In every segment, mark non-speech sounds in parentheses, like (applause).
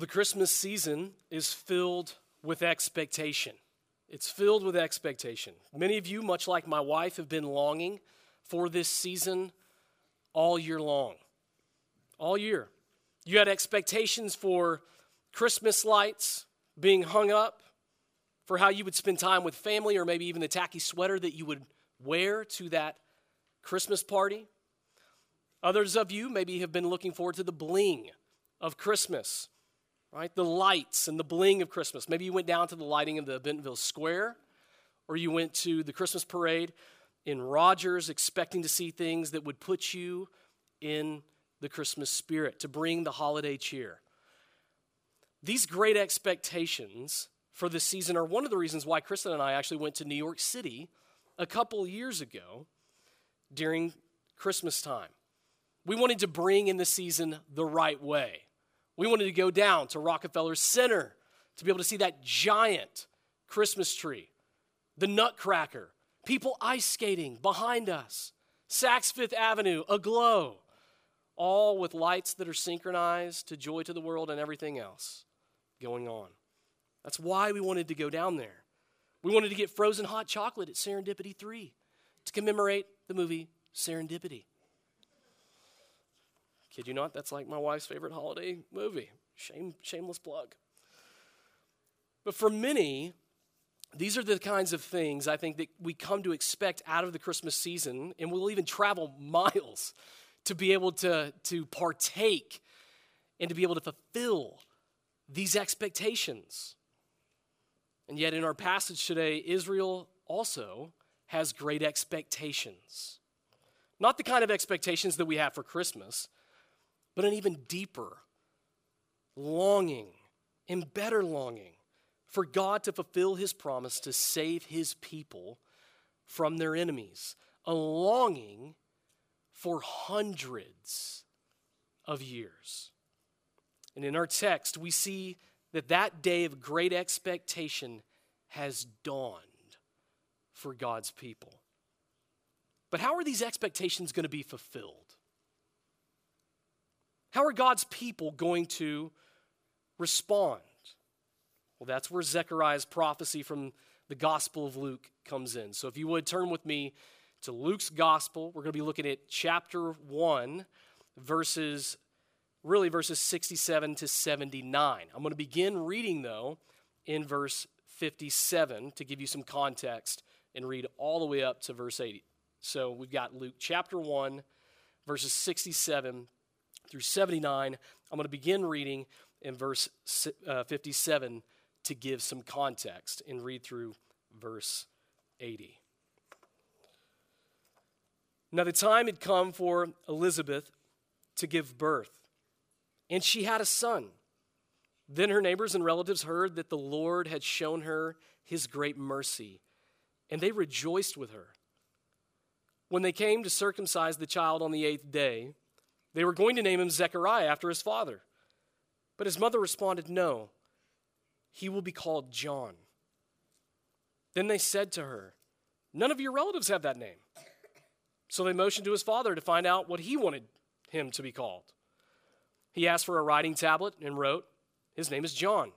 Well, the Christmas season is filled with expectation. It's filled with expectation. Many of you, much like my wife, have been longing for this season all year long. All year. You had expectations for Christmas lights being hung up, for how you would spend time with family, or maybe even the tacky sweater that you would wear to that Christmas party. Others of you maybe have been looking forward to the bling of Christmas, right? The lights and the bling of Christmas. Maybe you went down to the lighting of the Bentonville Square, or you went to the Christmas parade in Rogers expecting to see things that would put you in the Christmas spirit, to bring the holiday cheer. These great expectations for this season are one of the reasons why Kristen and I actually went to New York City a couple years ago during Christmas time. We wanted to bring in the season the right way. We wanted to go down to Rockefeller Center to be able to see that giant Christmas tree, the Nutcracker, people ice skating behind us, Saks Fifth Avenue aglow, all with lights that are synchronized to Joy to the World and everything else going on. That's why we wanted to go down there. We wanted to get frozen hot chocolate at Serendipity 3 to commemorate the movie Serendipity. Kid you not, that's like my wife's favorite holiday movie. Shame, shameless plug. But for many, these are the kinds of things I think that we come to expect out of the Christmas season, and we'll even travel miles to be able to, to partake and to be able to fulfill these expectations. And yet, in our passage today, Israel also has great expectations. Not the kind of expectations that we have for Christmas, but an even deeper longing and better longing for God to fulfill his promise to save his people from their enemies. A longing for hundreds of years. And in our text, we see that that day of great expectation has dawned for God's people. But how are these expectations going to be fulfilled? How are God's people going to respond? Well, that's where Zechariah's prophecy from the Gospel of Luke comes in. So if you would turn with me to Luke's Gospel, we're going to be looking at chapter 1, verses really verses 67 to 79. I'm going to begin reading, though, in verse 57 to give you some context and read all the way up to verse 80. So we've got Luke chapter 1, verses 67 through 79. I'm going to begin reading in verse uh, 57 to give some context and read through verse 80. Now, the time had come for Elizabeth to give birth and she had a son. Then her neighbors and relatives heard that the Lord had shown her his great mercy, and they rejoiced with her. When they came to circumcise the child on the eighth day, they were going to name him Zechariah after his father. But his mother responded, No, he will be called John. Then they said to her, None of your relatives have that name. So they motioned to his father to find out what he wanted him to be called. He asked for a writing tablet and wrote, His name is John.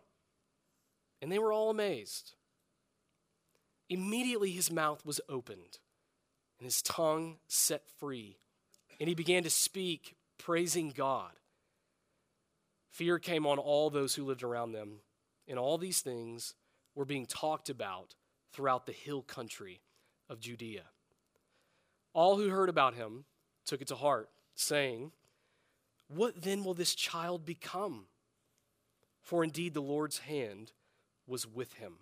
And they were all amazed. Immediately his mouth was opened and his tongue set free, and he began to speak, praising God. Fear came on all those who lived around them, and all these things were being talked about throughout the hill country of Judea. All who heard about him took it to heart, saying, what then will this child become? For indeed the Lord's hand was with him.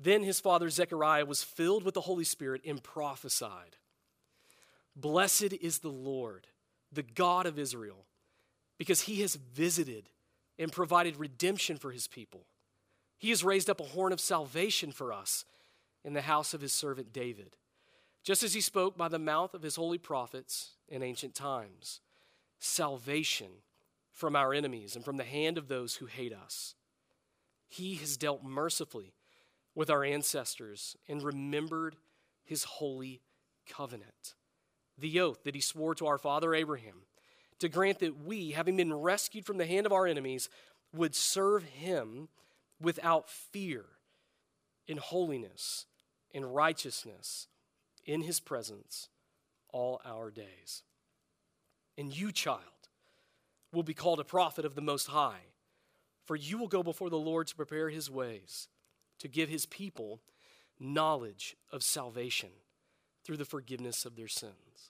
Then his father Zechariah was filled with the Holy Spirit and prophesied Blessed is the Lord, the God of Israel, because he has visited and provided redemption for his people. He has raised up a horn of salvation for us in the house of his servant David, just as he spoke by the mouth of his holy prophets in ancient times salvation from our enemies and from the hand of those who hate us. He has dealt mercifully with our ancestors and remembered his holy covenant, the oath that he swore to our father Abraham, to grant that we, having been rescued from the hand of our enemies, would serve him without fear, in holiness, in righteousness, in his presence all our days. And you, child, will be called a prophet of the Most High, for you will go before the Lord to prepare his ways, to give his people knowledge of salvation through the forgiveness of their sins.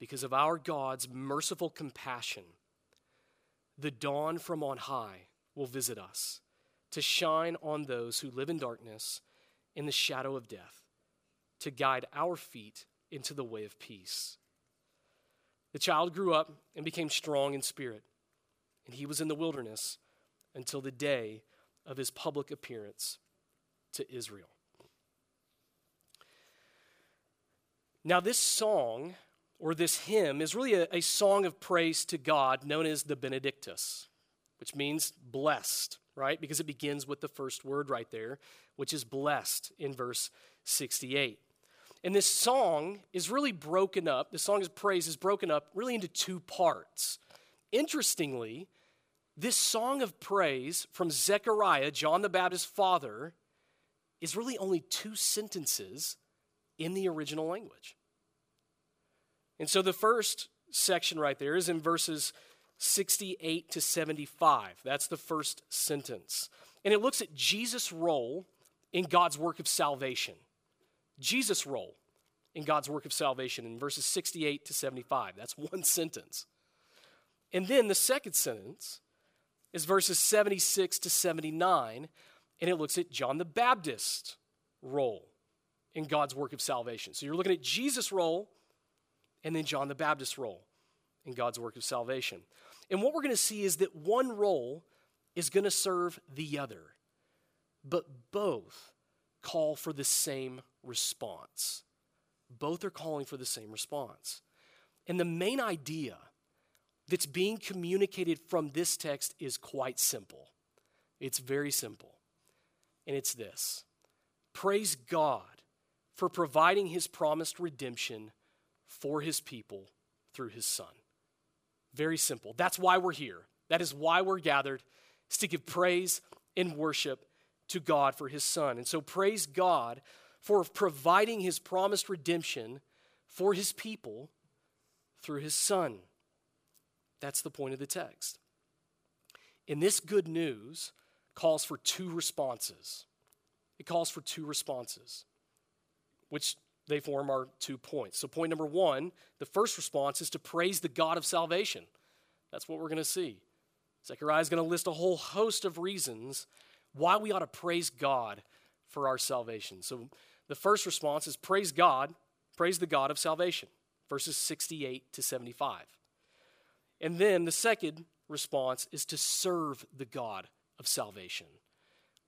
Because of our God's merciful compassion, the dawn from on high will visit us to shine on those who live in darkness in the shadow of death, to guide our feet into the way of peace. The child grew up and became strong in spirit, and he was in the wilderness until the day of his public appearance to Israel. Now, this song or this hymn is really a, a, song of praise to God known as the Benedictus, which means blessed, right? Because it begins with the first word right there, which is blessed in verse 68. And this song is really broken up, the song of praise is broken up really into two parts. Interestingly, this song of praise from Zechariah, John the Baptist's father, is really only two sentences in the original language. And so the first section right there is in verses 68 to 75. That's the first sentence. And it looks at Jesus' role in God's work of salvation. Jesus' role in God's work of salvation in verses 68 to 75. That's one sentence. And then the second sentence is verses 76 to 79, and it looks at John the Baptist's role in God's work of salvation. So you're looking at Jesus' role and then John the Baptist's role in God's work of salvation. And what we're going to see is that one role is going to serve the other, but both call for the same response. Both are calling for the same response. And the main idea that's being communicated from this text is quite simple. It's very simple. And it's this Praise God for providing his promised redemption for his people through his son. Very simple. That's why we're here. That is why we're gathered, is to give praise and worship to God for his son. And so praise God for providing his promised redemption for his people through his son. That's the point of the text. And this good news calls for two responses. It calls for two responses, which they form our two points. So, point number one, the first response is to praise the God of salvation. That's what we're going to see. Zechariah is going to list a whole host of reasons why we ought to praise God for our salvation. So, the first response is praise God, praise the God of salvation, verses 68 to 75. And then the second response is to serve the God of salvation,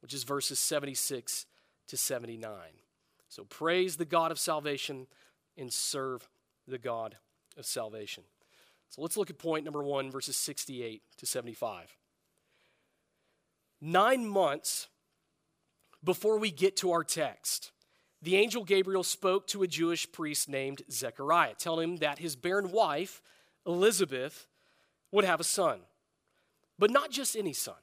which is verses 76 to 79. So praise the God of salvation and serve the God of salvation. So let's look at point number one, verses 68 to 75. Nine months before we get to our text, the angel Gabriel spoke to a Jewish priest named Zechariah, telling him that his barren wife, Elizabeth, would have a son. But not just any son.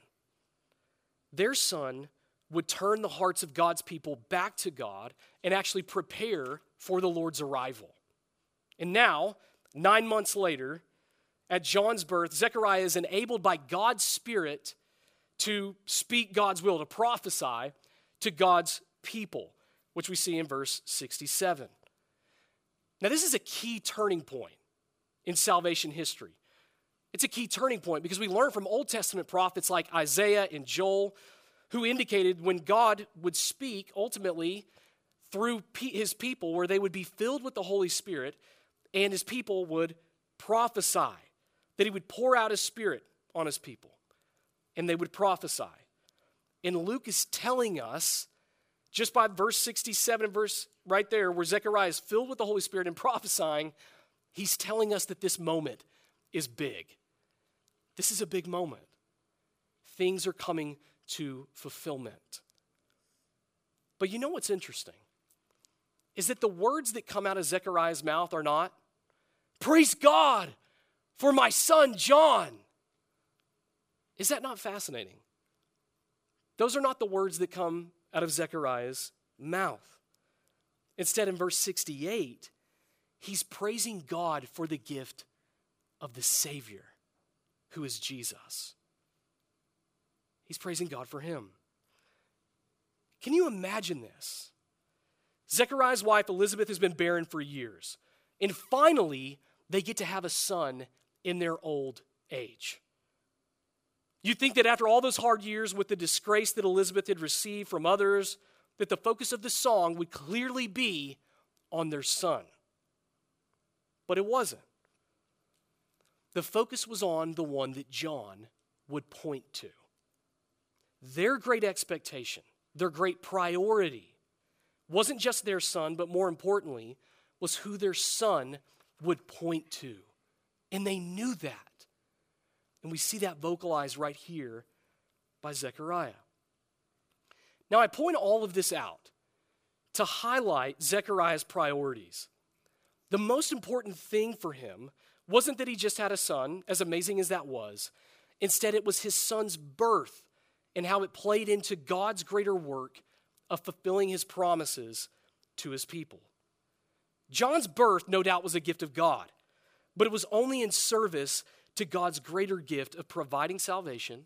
Their son would turn the hearts of God's people back to God and actually prepare for the Lord's arrival. And now, nine months later, at John's birth, Zechariah is enabled by God's Spirit to speak God's will, to prophesy to God's people, which we see in verse 67. Now, this is a key turning point in salvation history. It's a key turning point because we learn from Old Testament prophets like Isaiah and Joel who indicated when God would speak ultimately through his people, where they would be filled with the Holy Spirit, and his people would prophesy, that he would pour out his Spirit on his people, and they would prophesy. And Luke is telling us, just by verse 67 and verse right there, where Zechariah is filled with the Holy Spirit and (laughs) prophesying, he's telling us that this moment is big. This is a big moment. Things are coming to fulfillment. But you know what's interesting? Is that the words that come out of Zechariah's mouth are not, Praise God for my son John. Is that not fascinating? Those are not the words that come out of Zechariah's mouth. Instead, in verse 68, he's praising God for the gift of the Savior, who is Jesus. He's praising God for him. Can you imagine this? Zechariah's wife, Elizabeth, has been barren for years. And finally, they get to have a son in their old age. You'd think that after all those hard years with the disgrace that Elizabeth had received from others, that the focus of the song would clearly be on their son. But it wasn't. The focus was on the one that John would point to. Their great expectation, their great priority, wasn't just their son, but more importantly, was who their son would point to. And they knew that. And we see that vocalized right here by Zechariah. Now, I point all of this out to highlight Zechariah's priorities. The most important thing for him wasn't that he just had a son, as amazing as that was. Instead, it was his son's birth and how it played into God's greater work of fulfilling his promises to his people. John's birth, no doubt, was a gift of God, but it was only in service to God's greater gift of providing salvation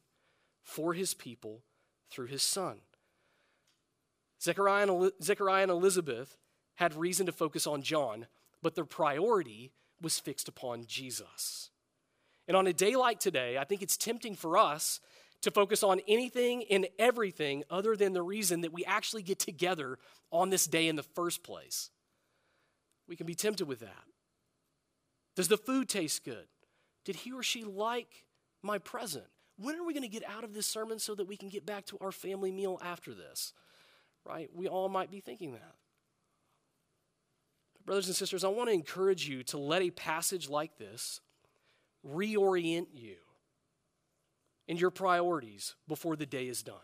for his people through his son. Zechariah and, Elizabeth had reason to focus on John, but their priority was fixed upon Jesus. And on a day like today, I think it's tempting for us to focus on anything and everything other than the reason that we actually get together on this day in the first place. We can be tempted with that. Does the food taste good? Did he or she like my present? When are we going to get out of this sermon so that we can get back to our family meal after this? Right? We all might be thinking that. Brothers and sisters, I want to encourage you to let a passage like this reorient you in your priorities before the day is done.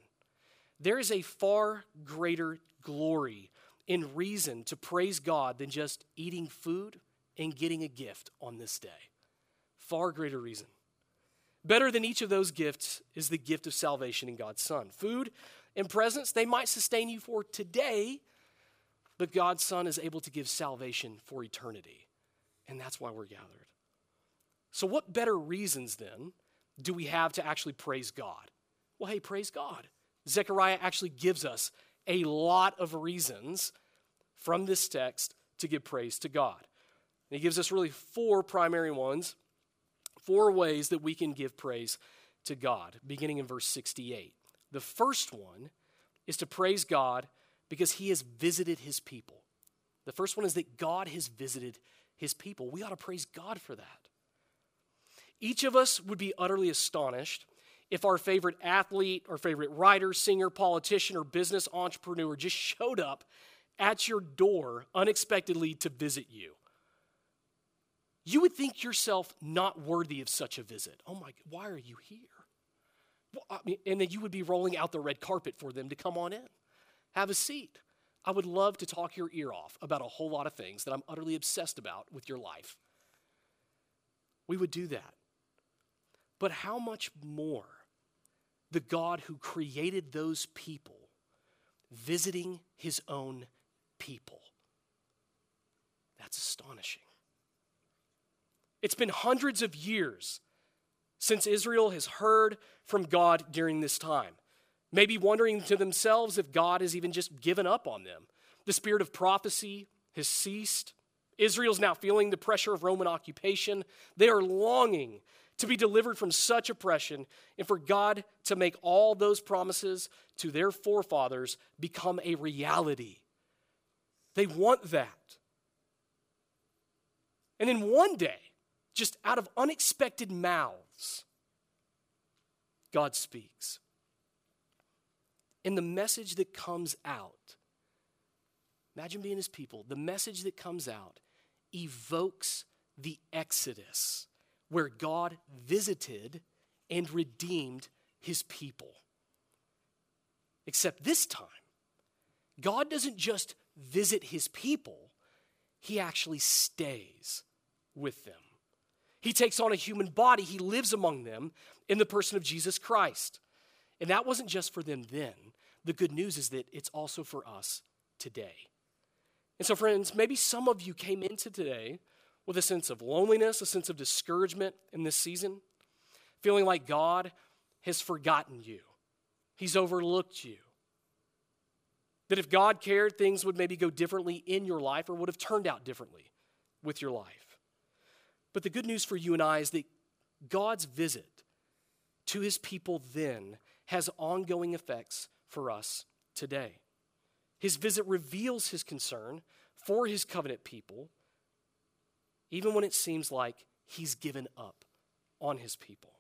There is a far greater glory in reason to praise God than just eating food and getting a gift on this day. Far greater reason. Better than each of those gifts is the gift of salvation in God's Son. Food and presents, they might sustain you for today, but God's Son is able to give salvation for eternity. And that's why we're gathered. So, what better reasons then do we have to actually praise God? Well, hey, praise God. Zechariah actually gives us a lot of reasons from this text to give praise to God. And he gives us really four primary ones, four ways that we can give praise to God, beginning in verse 68. The first one is to praise God because he has visited his people. The first one is that God has visited his people. We ought to praise God for that. Each of us would be utterly astonished if our favorite athlete, our favorite writer, singer, politician, or business entrepreneur just showed up at your door unexpectedly to visit you. You would think yourself not worthy of such a visit. Oh my, why are you here? Well, I mean, and then you would be rolling out the red carpet for them to come on in. Have a seat. I would love to talk your ear off about a whole lot of things that I'm utterly obsessed about with your life. We would do that. But how much more the God who created those people visiting his own people? That's astonishing. It's been hundreds of years since Israel has heard from God during this time. Maybe wondering to themselves if God has even just given up on them. The spirit of prophecy has ceased. Israel's now feeling the pressure of Roman occupation. They are longing to be delivered from such oppression and for God to make all those promises to their forefathers become a reality. They want that. And then one day, just out of unexpected mouths, God speaks. And the message that comes out, imagine being his people, the message that comes out evokes the Exodus where God visited and redeemed his people. Except this time, God doesn't just visit his people, he actually stays with them. He takes on a human body, he lives among them in the person of Jesus Christ. And that wasn't just for them then. The good news is that it's also for us today. And so, friends, maybe some of you came into today with a sense of loneliness, a sense of discouragement in this season, feeling like God has forgotten you, He's overlooked you. That if God cared, things would maybe go differently in your life or would have turned out differently with your life. But the good news for you and I is that God's visit to his people then has ongoing effects for us today. His visit reveals his concern for his covenant people, even when it seems like he's given up on his people.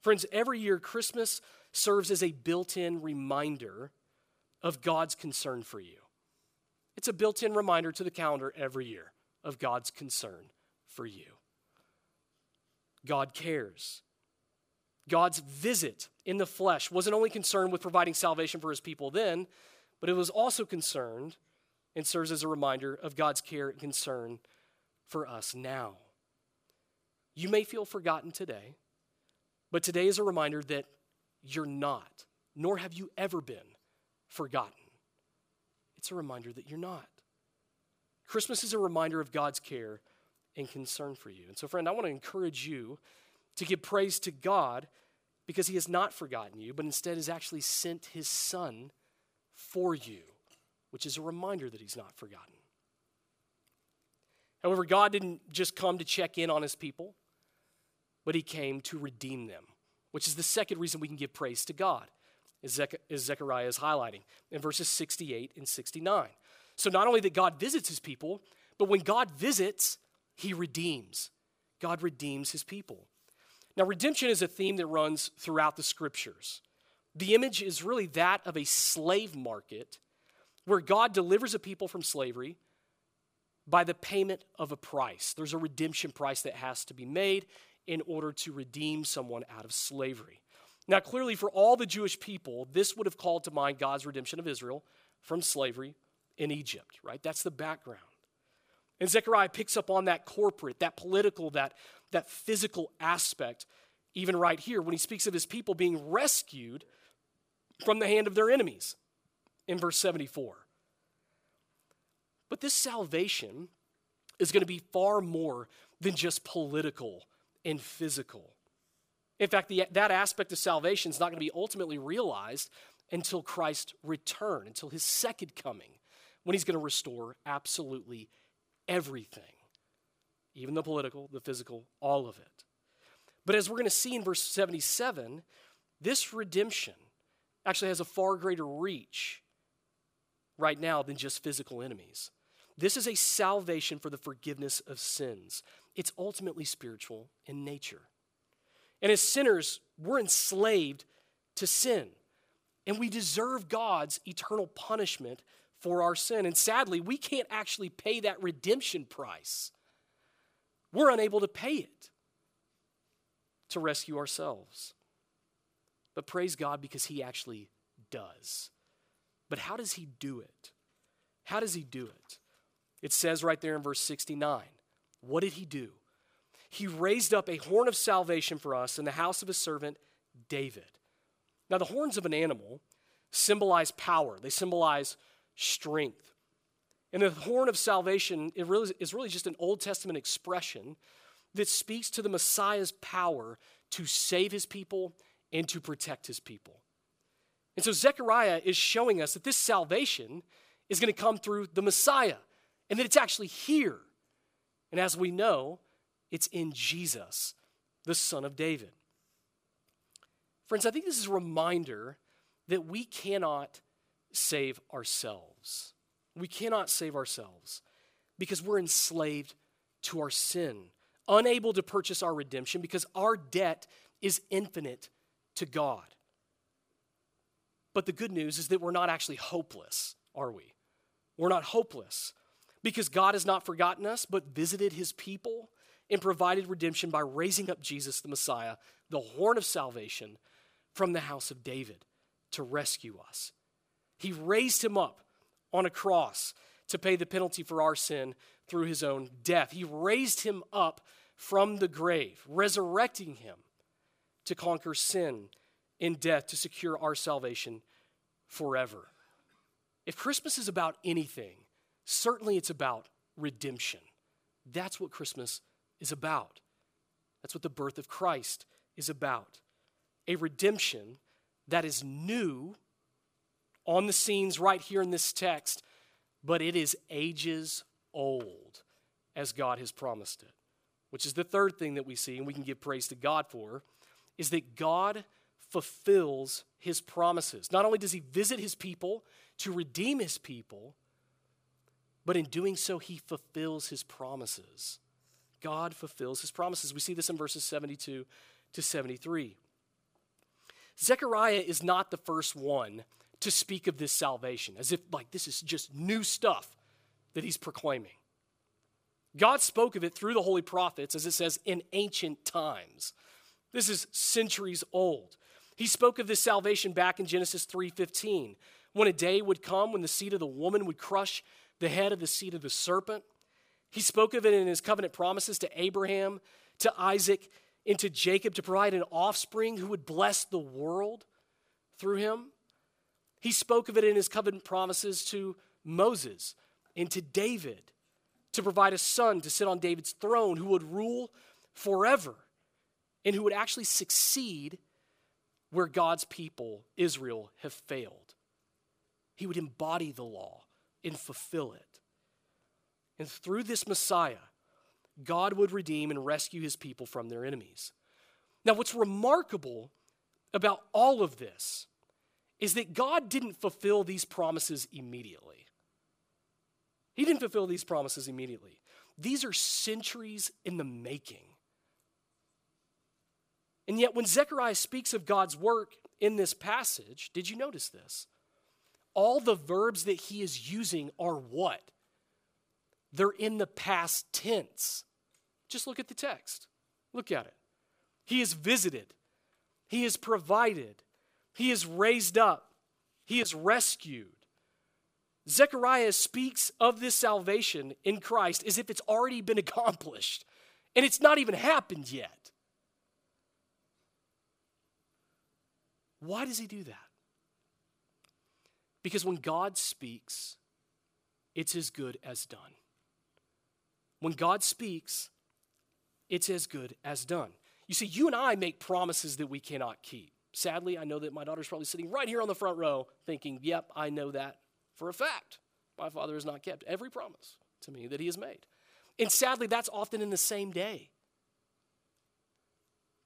Friends, every year Christmas serves as a built in reminder of God's concern for you. It's a built in reminder to the calendar every year of God's concern for you. God cares. God's visit in the flesh wasn't only concerned with providing salvation for his people then, but it was also concerned and serves as a reminder of God's care and concern for us now. You may feel forgotten today, but today is a reminder that you're not, nor have you ever been forgotten. It's a reminder that you're not. Christmas is a reminder of God's care and concern for you. And so, friend, I want to encourage you to give praise to God because He has not forgotten you, but instead has actually sent His Son for you, which is a reminder that He's not forgotten. However, God didn't just come to check in on His people, but He came to redeem them, which is the second reason we can give praise to God, as, Zechariah is highlighting in verses 68 and 69. So, not only that God visits His people, but when God visits, he redeems. God redeems his people. Now, redemption is a theme that runs throughout the scriptures. The image is really that of a slave market where God delivers a people from slavery by the payment of a price. There's a redemption price that has to be made in order to redeem someone out of slavery. Now, clearly, for all the Jewish people, this would have called to mind God's redemption of Israel from slavery in Egypt, right? That's the background. And Zechariah picks up on that corporate, that political, that, that physical aspect, even right here when he speaks of his people being rescued from the hand of their enemies in verse 74. But this salvation is going to be far more than just political and physical. In fact, the, that aspect of salvation is not going to be ultimately realized until Christ's return, until his second coming, when he's going to restore absolutely everything, even the political, the physical, all of it. But as we're going to see in verse 77, this redemption actually has a far greater reach right now than just physical enemies. This is a salvation for the forgiveness of sins. It's ultimately spiritual in nature. And as sinners, we're enslaved to sin. And we deserve God's eternal punishment for our sin. And sadly, we can't actually pay that redemption price. We're unable to pay it to rescue ourselves. But praise God because He actually does. But how does He do it? How does He do it? It says right there in verse 69 what did He do? He raised up a horn of salvation for us in the house of His servant David. Now, the horns of an animal symbolize power, they symbolize strength. And the horn of salvation it really, is really just an Old Testament expression that speaks to the Messiah's power to save his people and to protect his people. And so Zechariah is showing us that this salvation is going to come through the Messiah and that it's actually here. And as we know, it's in Jesus, the Son of David. Friends, I think this is a reminder that we cannot save ourselves. We cannot save ourselves because we're enslaved to our sin, unable to purchase our redemption because our debt is infinite to God. But the good news is that we're not actually hopeless, are we? We're not hopeless because God has not forgotten us, but visited his people and provided redemption by raising up Jesus the Messiah, the horn of salvation, from the house of David to rescue us. He raised him up on a cross to pay the penalty for our sin through his own death. He raised him up from the grave, resurrecting him to conquer sin and death to secure our salvation forever. If Christmas is about anything, certainly it's about redemption. That's what Christmas is about. That's what the birth of Christ is about. A redemption that is new on the scenes right here in this text, but it is ages old as God has promised it. Which is the third thing that we see, and we can give praise to God for, is that God fulfills his promises. Not only does he visit his people to redeem his people, but in doing so, he fulfills his promises. God fulfills his promises. We see this in verses 72 to 73. Zechariah is not the first one to speak of this salvation, as if like this is just new stuff that he's proclaiming. God spoke of it through the holy prophets, as it says, in ancient times. This is centuries old. He spoke of this salvation back in Genesis 3:15, when a day would come when the seed of the woman would crush the head of the seed of the serpent. He spoke of it in his covenant promises to Abraham, to Isaac, and to Jacob to provide an offspring who would bless the world through him. He spoke of it in his covenant promises to Moses and to David to provide a son to sit on David's throne who would rule forever and who would actually succeed where God's people, Israel, have failed. He would embody the law and fulfill it. And through this Messiah, God would redeem and rescue his people from their enemies. Now, what's remarkable about all of this is that God didn't fulfill these promises immediately. He didn't fulfill these promises immediately. These are centuries in the making. And yet, when Zechariah speaks of God's work in this passage, did you notice this? All the verbs that he is using are what? They're in the past tense. Just look at the text. Look at it. He has visited, He has provided, He has raised up, He has rescued. Zechariah speaks of this salvation in Christ as if it's already been (laughs) accomplished, and it's not even happened yet. Why does he do that? Because when God speaks, it's as good as done. When God speaks, it's as good as done. You see, you and I make promises that we cannot keep. Sadly, I know that my daughter's probably sitting right here on the front row thinking, yep, I know that for a fact. My father has not kept every promise to me that he has made. And sadly, that's often in the same day.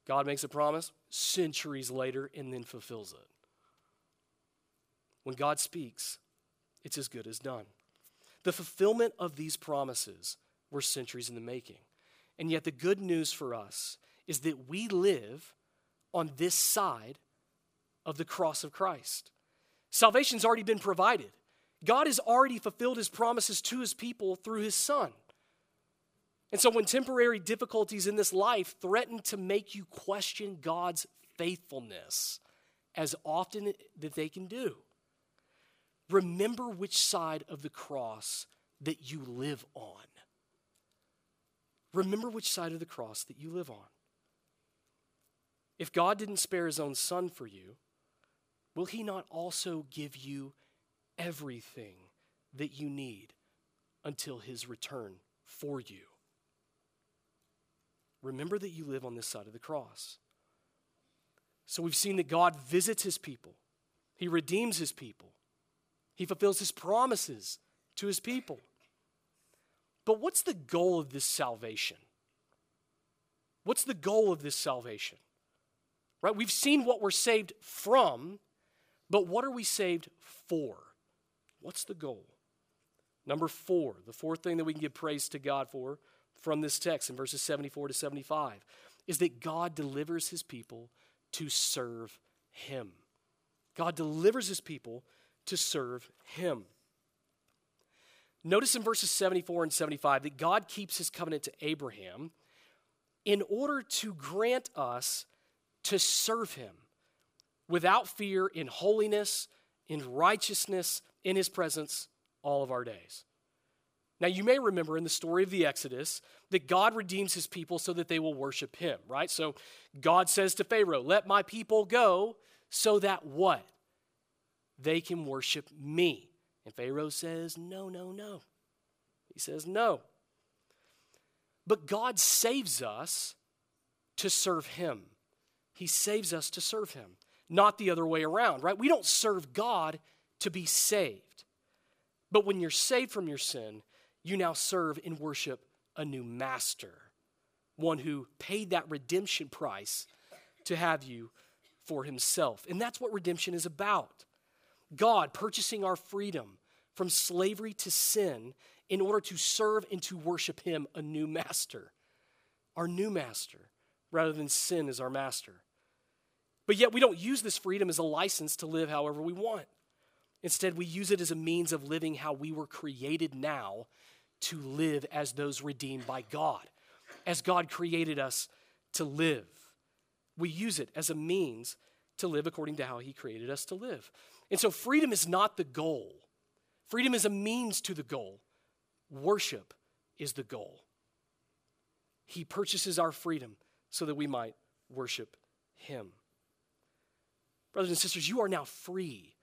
God makes a promise centuries later and then fulfills it. When God speaks, it's as good as done. The fulfillment of these promises were centuries in the making. And yet, the good news for us is that we live on this side of the cross of Christ. Salvation's already been provided. God has already fulfilled his promises to his people through his Son. And so, when temporary difficulties in this life threaten to make you question God's faithfulness, as often that they can do, remember which side of the cross that you live on. Remember which side of the cross that you live on. If God didn't spare his own son for you, will he not also give you everything that you need until his return for you? Remember that you live on this side of the cross. So we've seen that God visits his people, he redeems his people, he fulfills his promises to his people. But what's the goal of this salvation? What's the goal of this salvation? Right? We've seen what we're saved from, but what are we saved for? What's the goal? Number four, the fourth thing that we can give praise to God for from this text in verses 74 to 75 is that God delivers his people to serve him. God delivers his people to serve him. Notice in verses 74 and 75 that God keeps his covenant to Abraham in order to grant us to serve him without fear in holiness, in righteousness, in his presence all of our days. Now, you may remember in the story of the Exodus that God redeems his people so that they will worship him, right? So God says to Pharaoh, Let my people go so that what? They can worship me. And Pharaoh says, No, no, no. He says, No. But God saves us to serve him. He saves us to serve him, not the other way around, right? We don't serve God to be saved. But when you're saved from your sin, you now serve and worship a new master, one who paid that redemption price to have you for himself. And that's what redemption is about God purchasing our freedom from slavery to sin in order to serve and to worship him, a new master, our new master, rather than sin as our master. But yet we don't use this freedom as a license to live however we want. Instead, we use it as a means of living how we were created now to live as those redeemed by God, as God created us to live. We use it as a means to live according to how He created us to live. And so, freedom is not the goal, freedom is a means to the goal. Worship is the goal. He purchases our freedom so that we might worship Him. Brothers and sisters, you are now free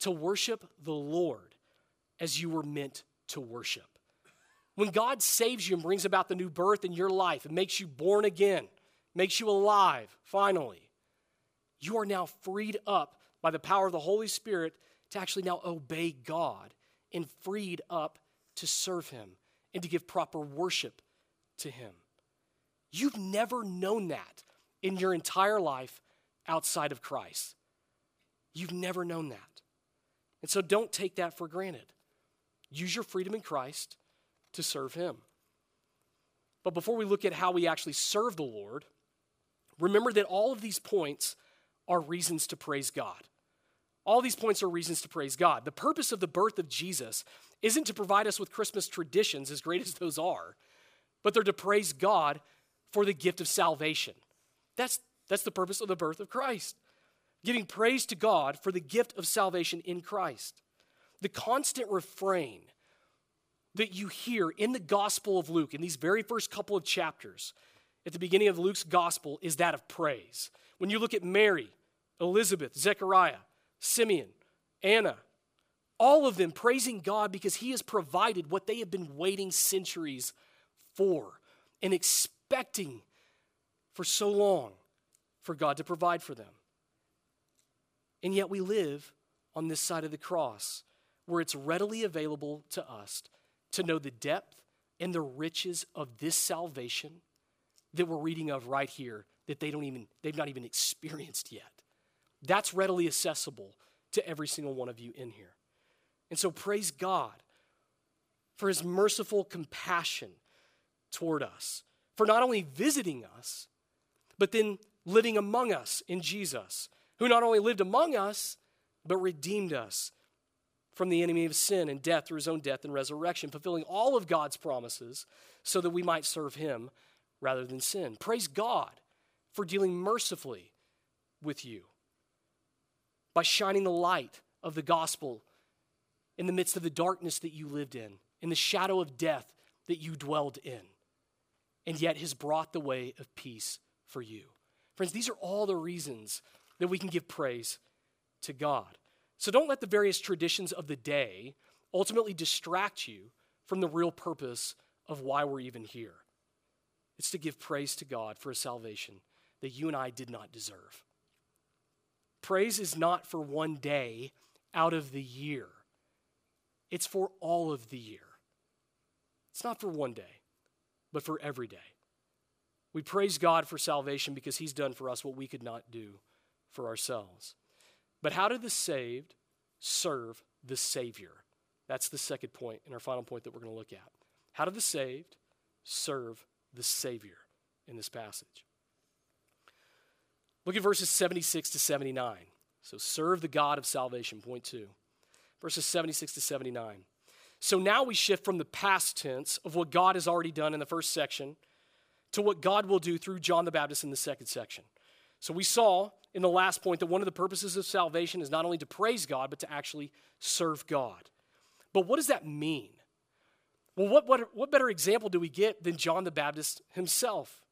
to worship the Lord as you were meant to worship. When God saves you and brings about the new birth in your life and makes you born again, makes you alive, finally, you are now freed up by the power of the Holy Spirit to actually now obey God and freed up to serve Him and to give proper worship to Him. You've never known that in your entire life outside of Christ. You've never known that. And so don't take that for granted. Use your freedom in Christ to serve Him. But before we look at how we actually serve the Lord, remember that all of these points are reasons to praise God. All these points are reasons to praise God. The purpose of the birth of Jesus isn't to provide us with Christmas traditions, as great as those are, but they're to praise God for the gift of salvation. That's, that's the purpose of the birth of Christ. Giving praise to God for the gift of salvation in Christ. The constant refrain that you hear in the Gospel of Luke, in these very first couple of chapters, at the beginning of Luke's Gospel, is that of praise. When you look at Mary, Elizabeth, Zechariah, Simeon, Anna, all of them praising God because He has provided what they have been waiting centuries for and expecting for so long for God to provide for them. And yet we live on this side of the cross where it's readily available to us to know the depth and the riches of this salvation that we're reading of right here that they don't even they've not even experienced yet. That's readily accessible to every single one of you in here. And so praise God for his merciful compassion toward us, for not only visiting us, but then living among us in Jesus, who not only lived among us, but redeemed us from the enemy of sin and death through his own death and resurrection, fulfilling all of God's promises so that we might serve him rather than sin. Praise God for dealing mercifully with you by shining the light of the gospel in the midst of the darkness that you lived in, in the shadow of death that you dwelled in, and yet has brought the way of peace for you. Friends, these are all the reasons that we can give praise to God. So don't let the various traditions of the day ultimately distract you from the real purpose of why we're even here. It's to give praise to God for a salvation that you and I did not deserve. Praise is not for one day out of the year, it's for all of the year. It's not for one day, but for every day. We praise God for salvation because He's done for us what we could not do for ourselves. But how do the saved serve the Savior? That's the second point and our final point that we're going to look at. How do the saved serve the Savior in this passage? Look at verses 76 to 79. So, serve the God of salvation, point two. Verses 76 to 79. So now we shift from the past tense of what God has already done in the first section to what God will do through John the Baptist in the second section. So we saw in the last point that one of the purposes of salvation is not only to praise God, but to actually serve God. But what does that mean? Well, what, what, what better example do we get than John the Baptist himself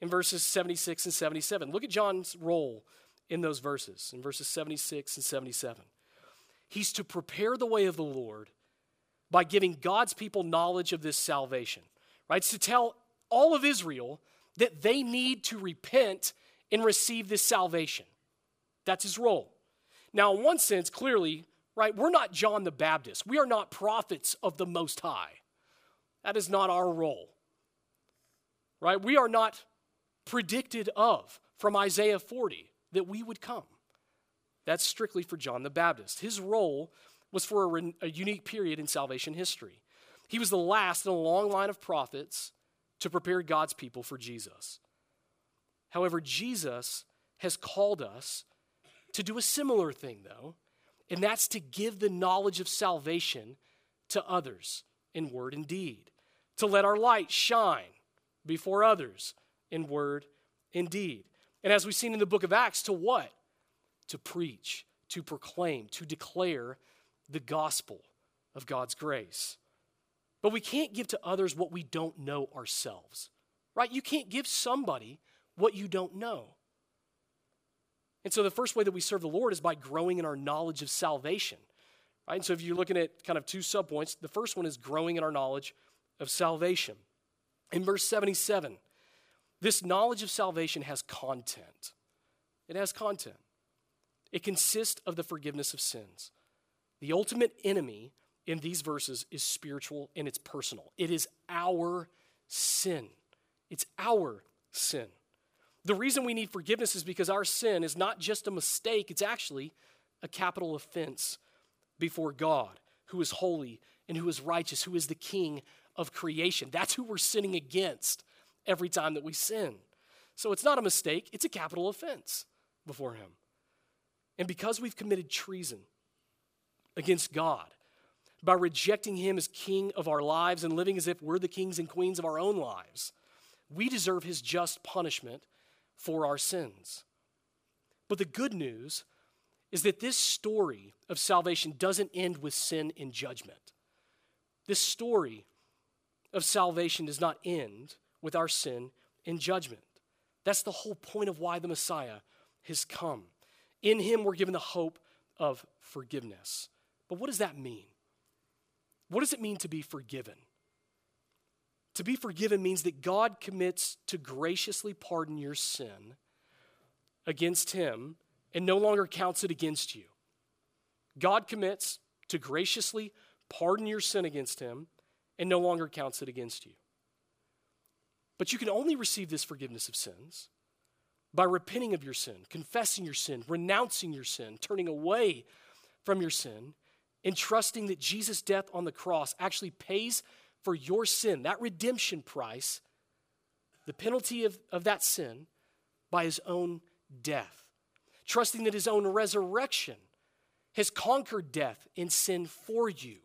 in verses 76 and 77? Look at John's role in those verses, in verses 76 and 77. He's to prepare the way of the Lord by giving God's people knowledge of this salvation, right? It's to tell all of Israel that they need to repent and receive this salvation. That's his role. Now, in one sense, clearly, right, we're not John the Baptist. We are not prophets of the Most High. That is not our role, right? We are not predicted of from Isaiah 40 that we would come. That's strictly for John the Baptist. His role was for a, a, unique period in salvation history. He was the last in a long line of prophets to prepare God's people for Jesus. However, Jesus has called us to do a similar thing, though, and that's to give the knowledge of salvation to others in word and deed, to let our light shine before others in word and deed. And as we've seen in the book of Acts, to what? To preach, to proclaim, to declare the gospel of God's grace. But we can't give to others what we don't know ourselves, right? You can't give somebody what you don't know. And so the first way that we serve the Lord is by growing in our knowledge of salvation. Right? And so if you're looking at kind of two subpoints, the first one is growing in our knowledge of salvation. In verse 77, this knowledge of salvation has content. It has content. It consists of the forgiveness of sins. The ultimate enemy in these verses is spiritual and it's personal. It is our sin. It's our sin. The reason we need forgiveness is because our sin is not just a mistake, it's actually a capital offense before God, who is holy and who is righteous, who is the king of creation. That's who we're sinning against every time that we sin. So it's not a mistake, it's a capital offense before Him. And because we've committed treason against God, by rejecting Him as King of our lives and living as if we're the kings and queens of our own lives, we deserve His just punishment for our sins. But the good news is that this story of salvation doesn't end with sin and judgment. This story of salvation does not end with our sin in judgment. That's the whole point of why the Messiah has come. In him, we're given the hope of forgiveness. But what does that mean? What does it mean to be forgiven? To be forgiven means that God commits to graciously pardon your sin against him and no longer counts it against you. God commits to graciously pardon your sin against him and no longer counts it against you. But you can only receive this forgiveness of sins by repenting of your sin, confessing your sin, renouncing your sin, turning away from your sin, and trusting that Jesus' death on the cross actually pays for your sin, that redemption price, the penalty of, of that sin, by his own death. Trusting that his own resurrection has conquered death and sin for you.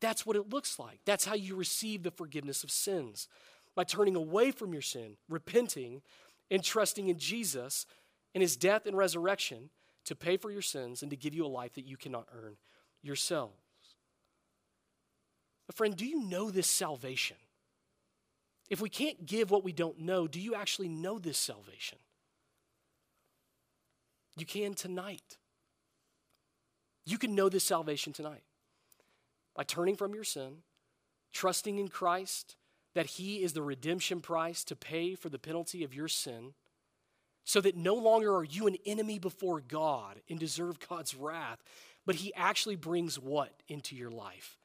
That's what it looks like. That's how you receive the forgiveness of sins by turning away from your sin, repenting, and trusting in Jesus and his death and resurrection to pay for your sins and to give you a life that you cannot earn yourselves. But, friend, do you know this salvation? If we can't give what we don't know, do you actually know this salvation? You can tonight. You can know this salvation tonight by turning from your sin, trusting in Christ, that He is the redemption price to pay for the penalty of your sin, so that no longer are you an enemy before God and deserve God's wrath, but He actually brings what into your life?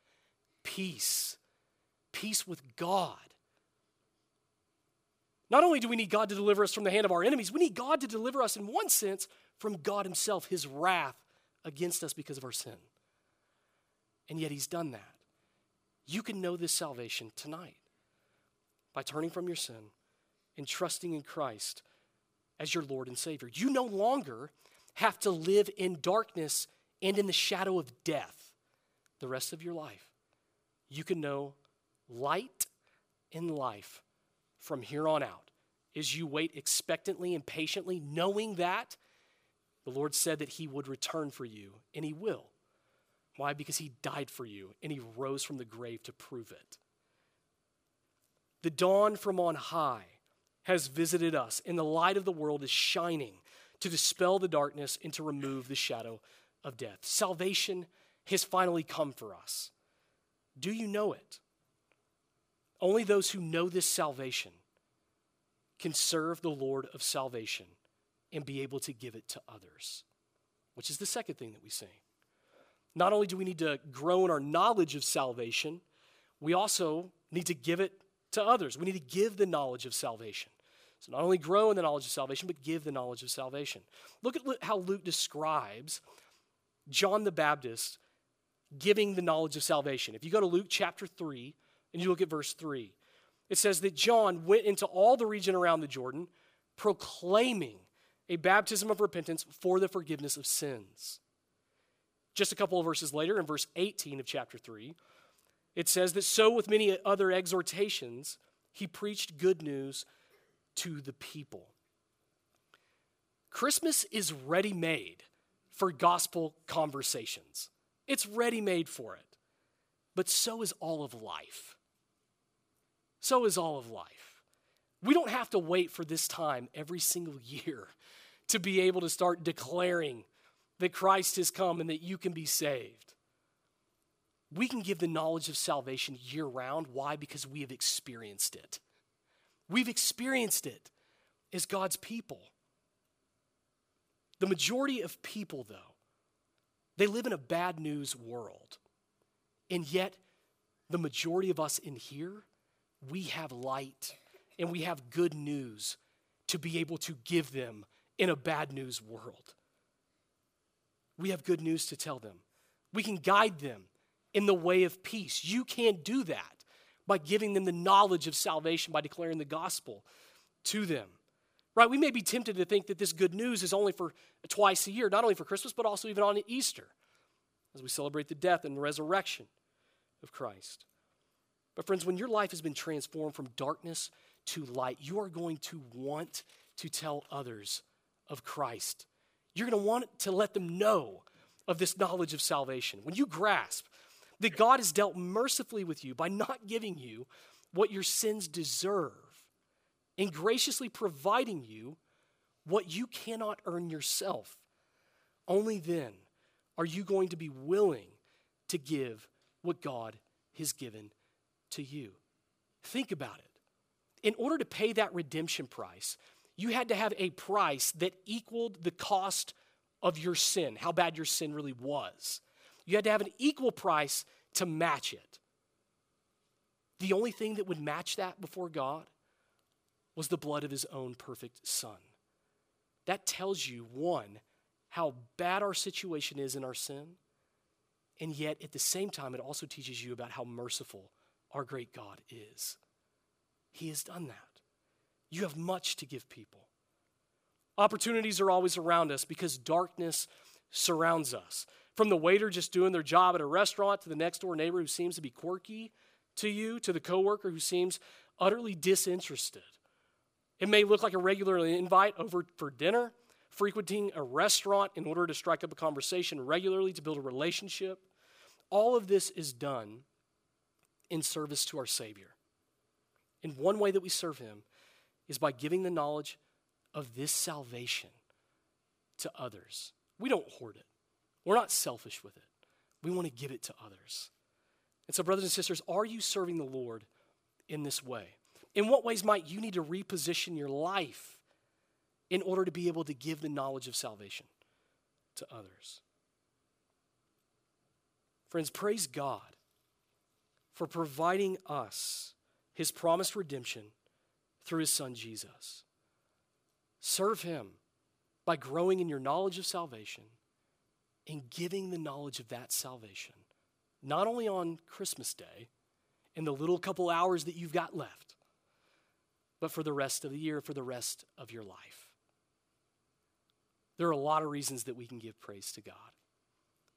Peace. Peace with God. Not only do we need God to deliver us from the hand of our enemies, we need God to deliver us, in one sense, from God Himself, His wrath against us because of our sin. And yet He's done that. You can know this salvation tonight by turning from your sin and trusting in Christ as your Lord and Savior. You no longer have to live in darkness and in the shadow of death the rest of your life. You can know light in life from here on out as you wait expectantly and patiently, knowing that the Lord said that He would return for you, and He will. Why? Because he died for you and he rose from the grave to prove it. The dawn from on high has visited us, and the light of the world is shining to dispel the darkness and to remove the shadow of death. Salvation has finally come for us. Do you know it? Only those who know this salvation can serve the Lord of salvation and be able to give it to others, which is the second thing that we see. Not only do we need to grow in our knowledge of salvation, we also need to give it to others. We need to give the knowledge of salvation. So, not only grow in the knowledge of salvation, but give the knowledge of salvation. Look at how Luke describes John the Baptist giving the knowledge of salvation. If you go to Luke chapter 3 and you look at verse 3, it says that John went into all the region around the Jordan proclaiming a baptism of repentance for the forgiveness of sins. Just a couple of verses later, in verse 18 of chapter 3, it says that so with many other exhortations, he preached good news to the people. Christmas is ready made for gospel conversations. It's ready made for it. But so is all of life. So is all of life. We don't have to wait for this time every single year to be able to start declaring that Christ has come and that you can be saved. We can give the knowledge of salvation year round. Why? Because we have experienced it. We've experienced it as God's people. The majority of people, though, they live in a bad news world. And yet, the majority of us in here, we have light and we have good news to be able to give them in a bad news world. We have good news to tell them. We can guide them in the way of peace. You can't do that by giving them the knowledge of salvation, by declaring the gospel to them. Right? We may be tempted to think that this good news is only for twice a year, not only for Christmas, but also even on Easter, as we celebrate the death and the resurrection of Christ. But, friends, when your life has been transformed from darkness to light, you are going to want to tell others of Christ. You're going to want to let them know of this knowledge of salvation. When you grasp that God has dealt mercifully with you by not giving you what your sins deserve and graciously providing you what you cannot earn yourself, only then are you going to be willing to give what God has given to you. Think about it. In order to pay that redemption price, you had to have a price that equaled the cost of your sin, how bad your sin really was. You had to have an equal price to match it. The only thing that would match that before God was the blood of his own perfect son. That tells you, one, how bad our situation is in our sin, and yet at the same time, it also teaches you about how merciful our great God is. He has done that. You have much to give people. Opportunities are always around us because darkness surrounds us. From the waiter just doing their job at a restaurant to the next door neighbor who seems to be quirky to you to the coworker who seems utterly disinterested. It may look like a regular invite over for dinner, frequenting a restaurant in order to strike up a conversation regularly to build a relationship. All of this is done in service to our Savior. And one way that we serve Him is by giving the knowledge of this salvation to others. We don't hoard it, we're not selfish with it. We want to give it to others. And so, brothers and sisters, are you serving the Lord in this way? In what ways might you need to reposition your life in order to be able to give the knowledge of salvation to others? Friends, praise God for providing us his promised redemption through his son Jesus. Serve him by growing in your knowledge of salvation and giving the knowledge of that salvation, not only on Christmas Day, in the little couple hours that you've got left, but for the rest of the year, for the rest of your life. There are a lot of reasons that we can give praise to God.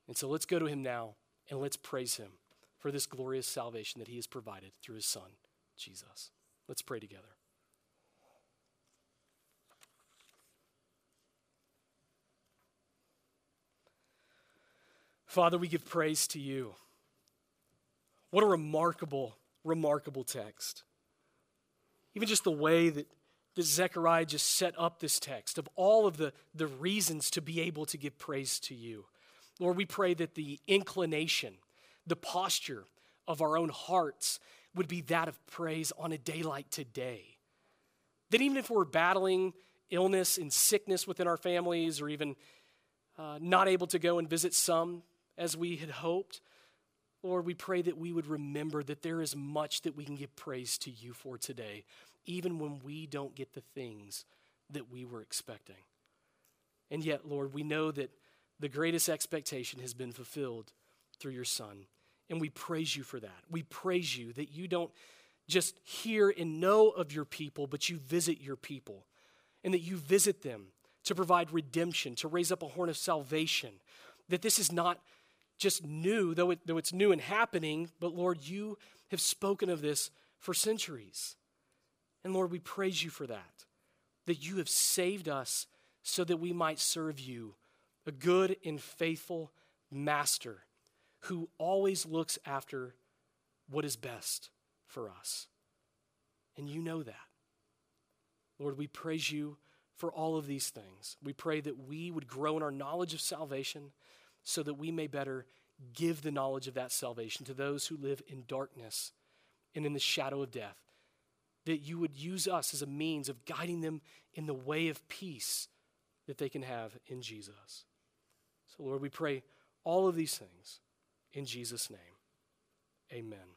And so let's go to him now and let's praise him for this glorious salvation that he has provided through his son, Jesus. Let's pray together. Father, we give praise to you. What a remarkable, remarkable text. Even just the way that, that Zechariah just set up this text of all of the, the reasons to be able to give praise to you. Lord, we pray that the inclination, the posture of our own hearts would be that of praise on a day like today. That even if we're battling illness and sickness within our families, or even uh, not able to go and visit some as we had hoped, Lord, we pray that we would remember that there is much that we can give praise to you for today, even when we don't get the things that we were expecting. And yet, Lord, we know that the greatest expectation has been fulfilled through your Son. And we praise you for that. We praise you that you don't just hear and know of your people, but you visit your people and that you visit them to provide redemption, to raise up a horn of salvation. That this is not just new, though, it, though it's new and happening, but Lord, you have spoken of this for centuries. And Lord, we praise you for that, that you have saved us so that we might serve you, a good and faithful master who always looks after what is best for us. And you know that. Lord, we praise you for all of these things. We pray that we would grow in our knowledge of salvation so that we may better give the knowledge of that salvation to those who live in darkness and in the shadow of death. That you would use us as a means of guiding them in the way of peace that they can have in Jesus. So, Lord, we pray all of these things in Jesus' name, amen.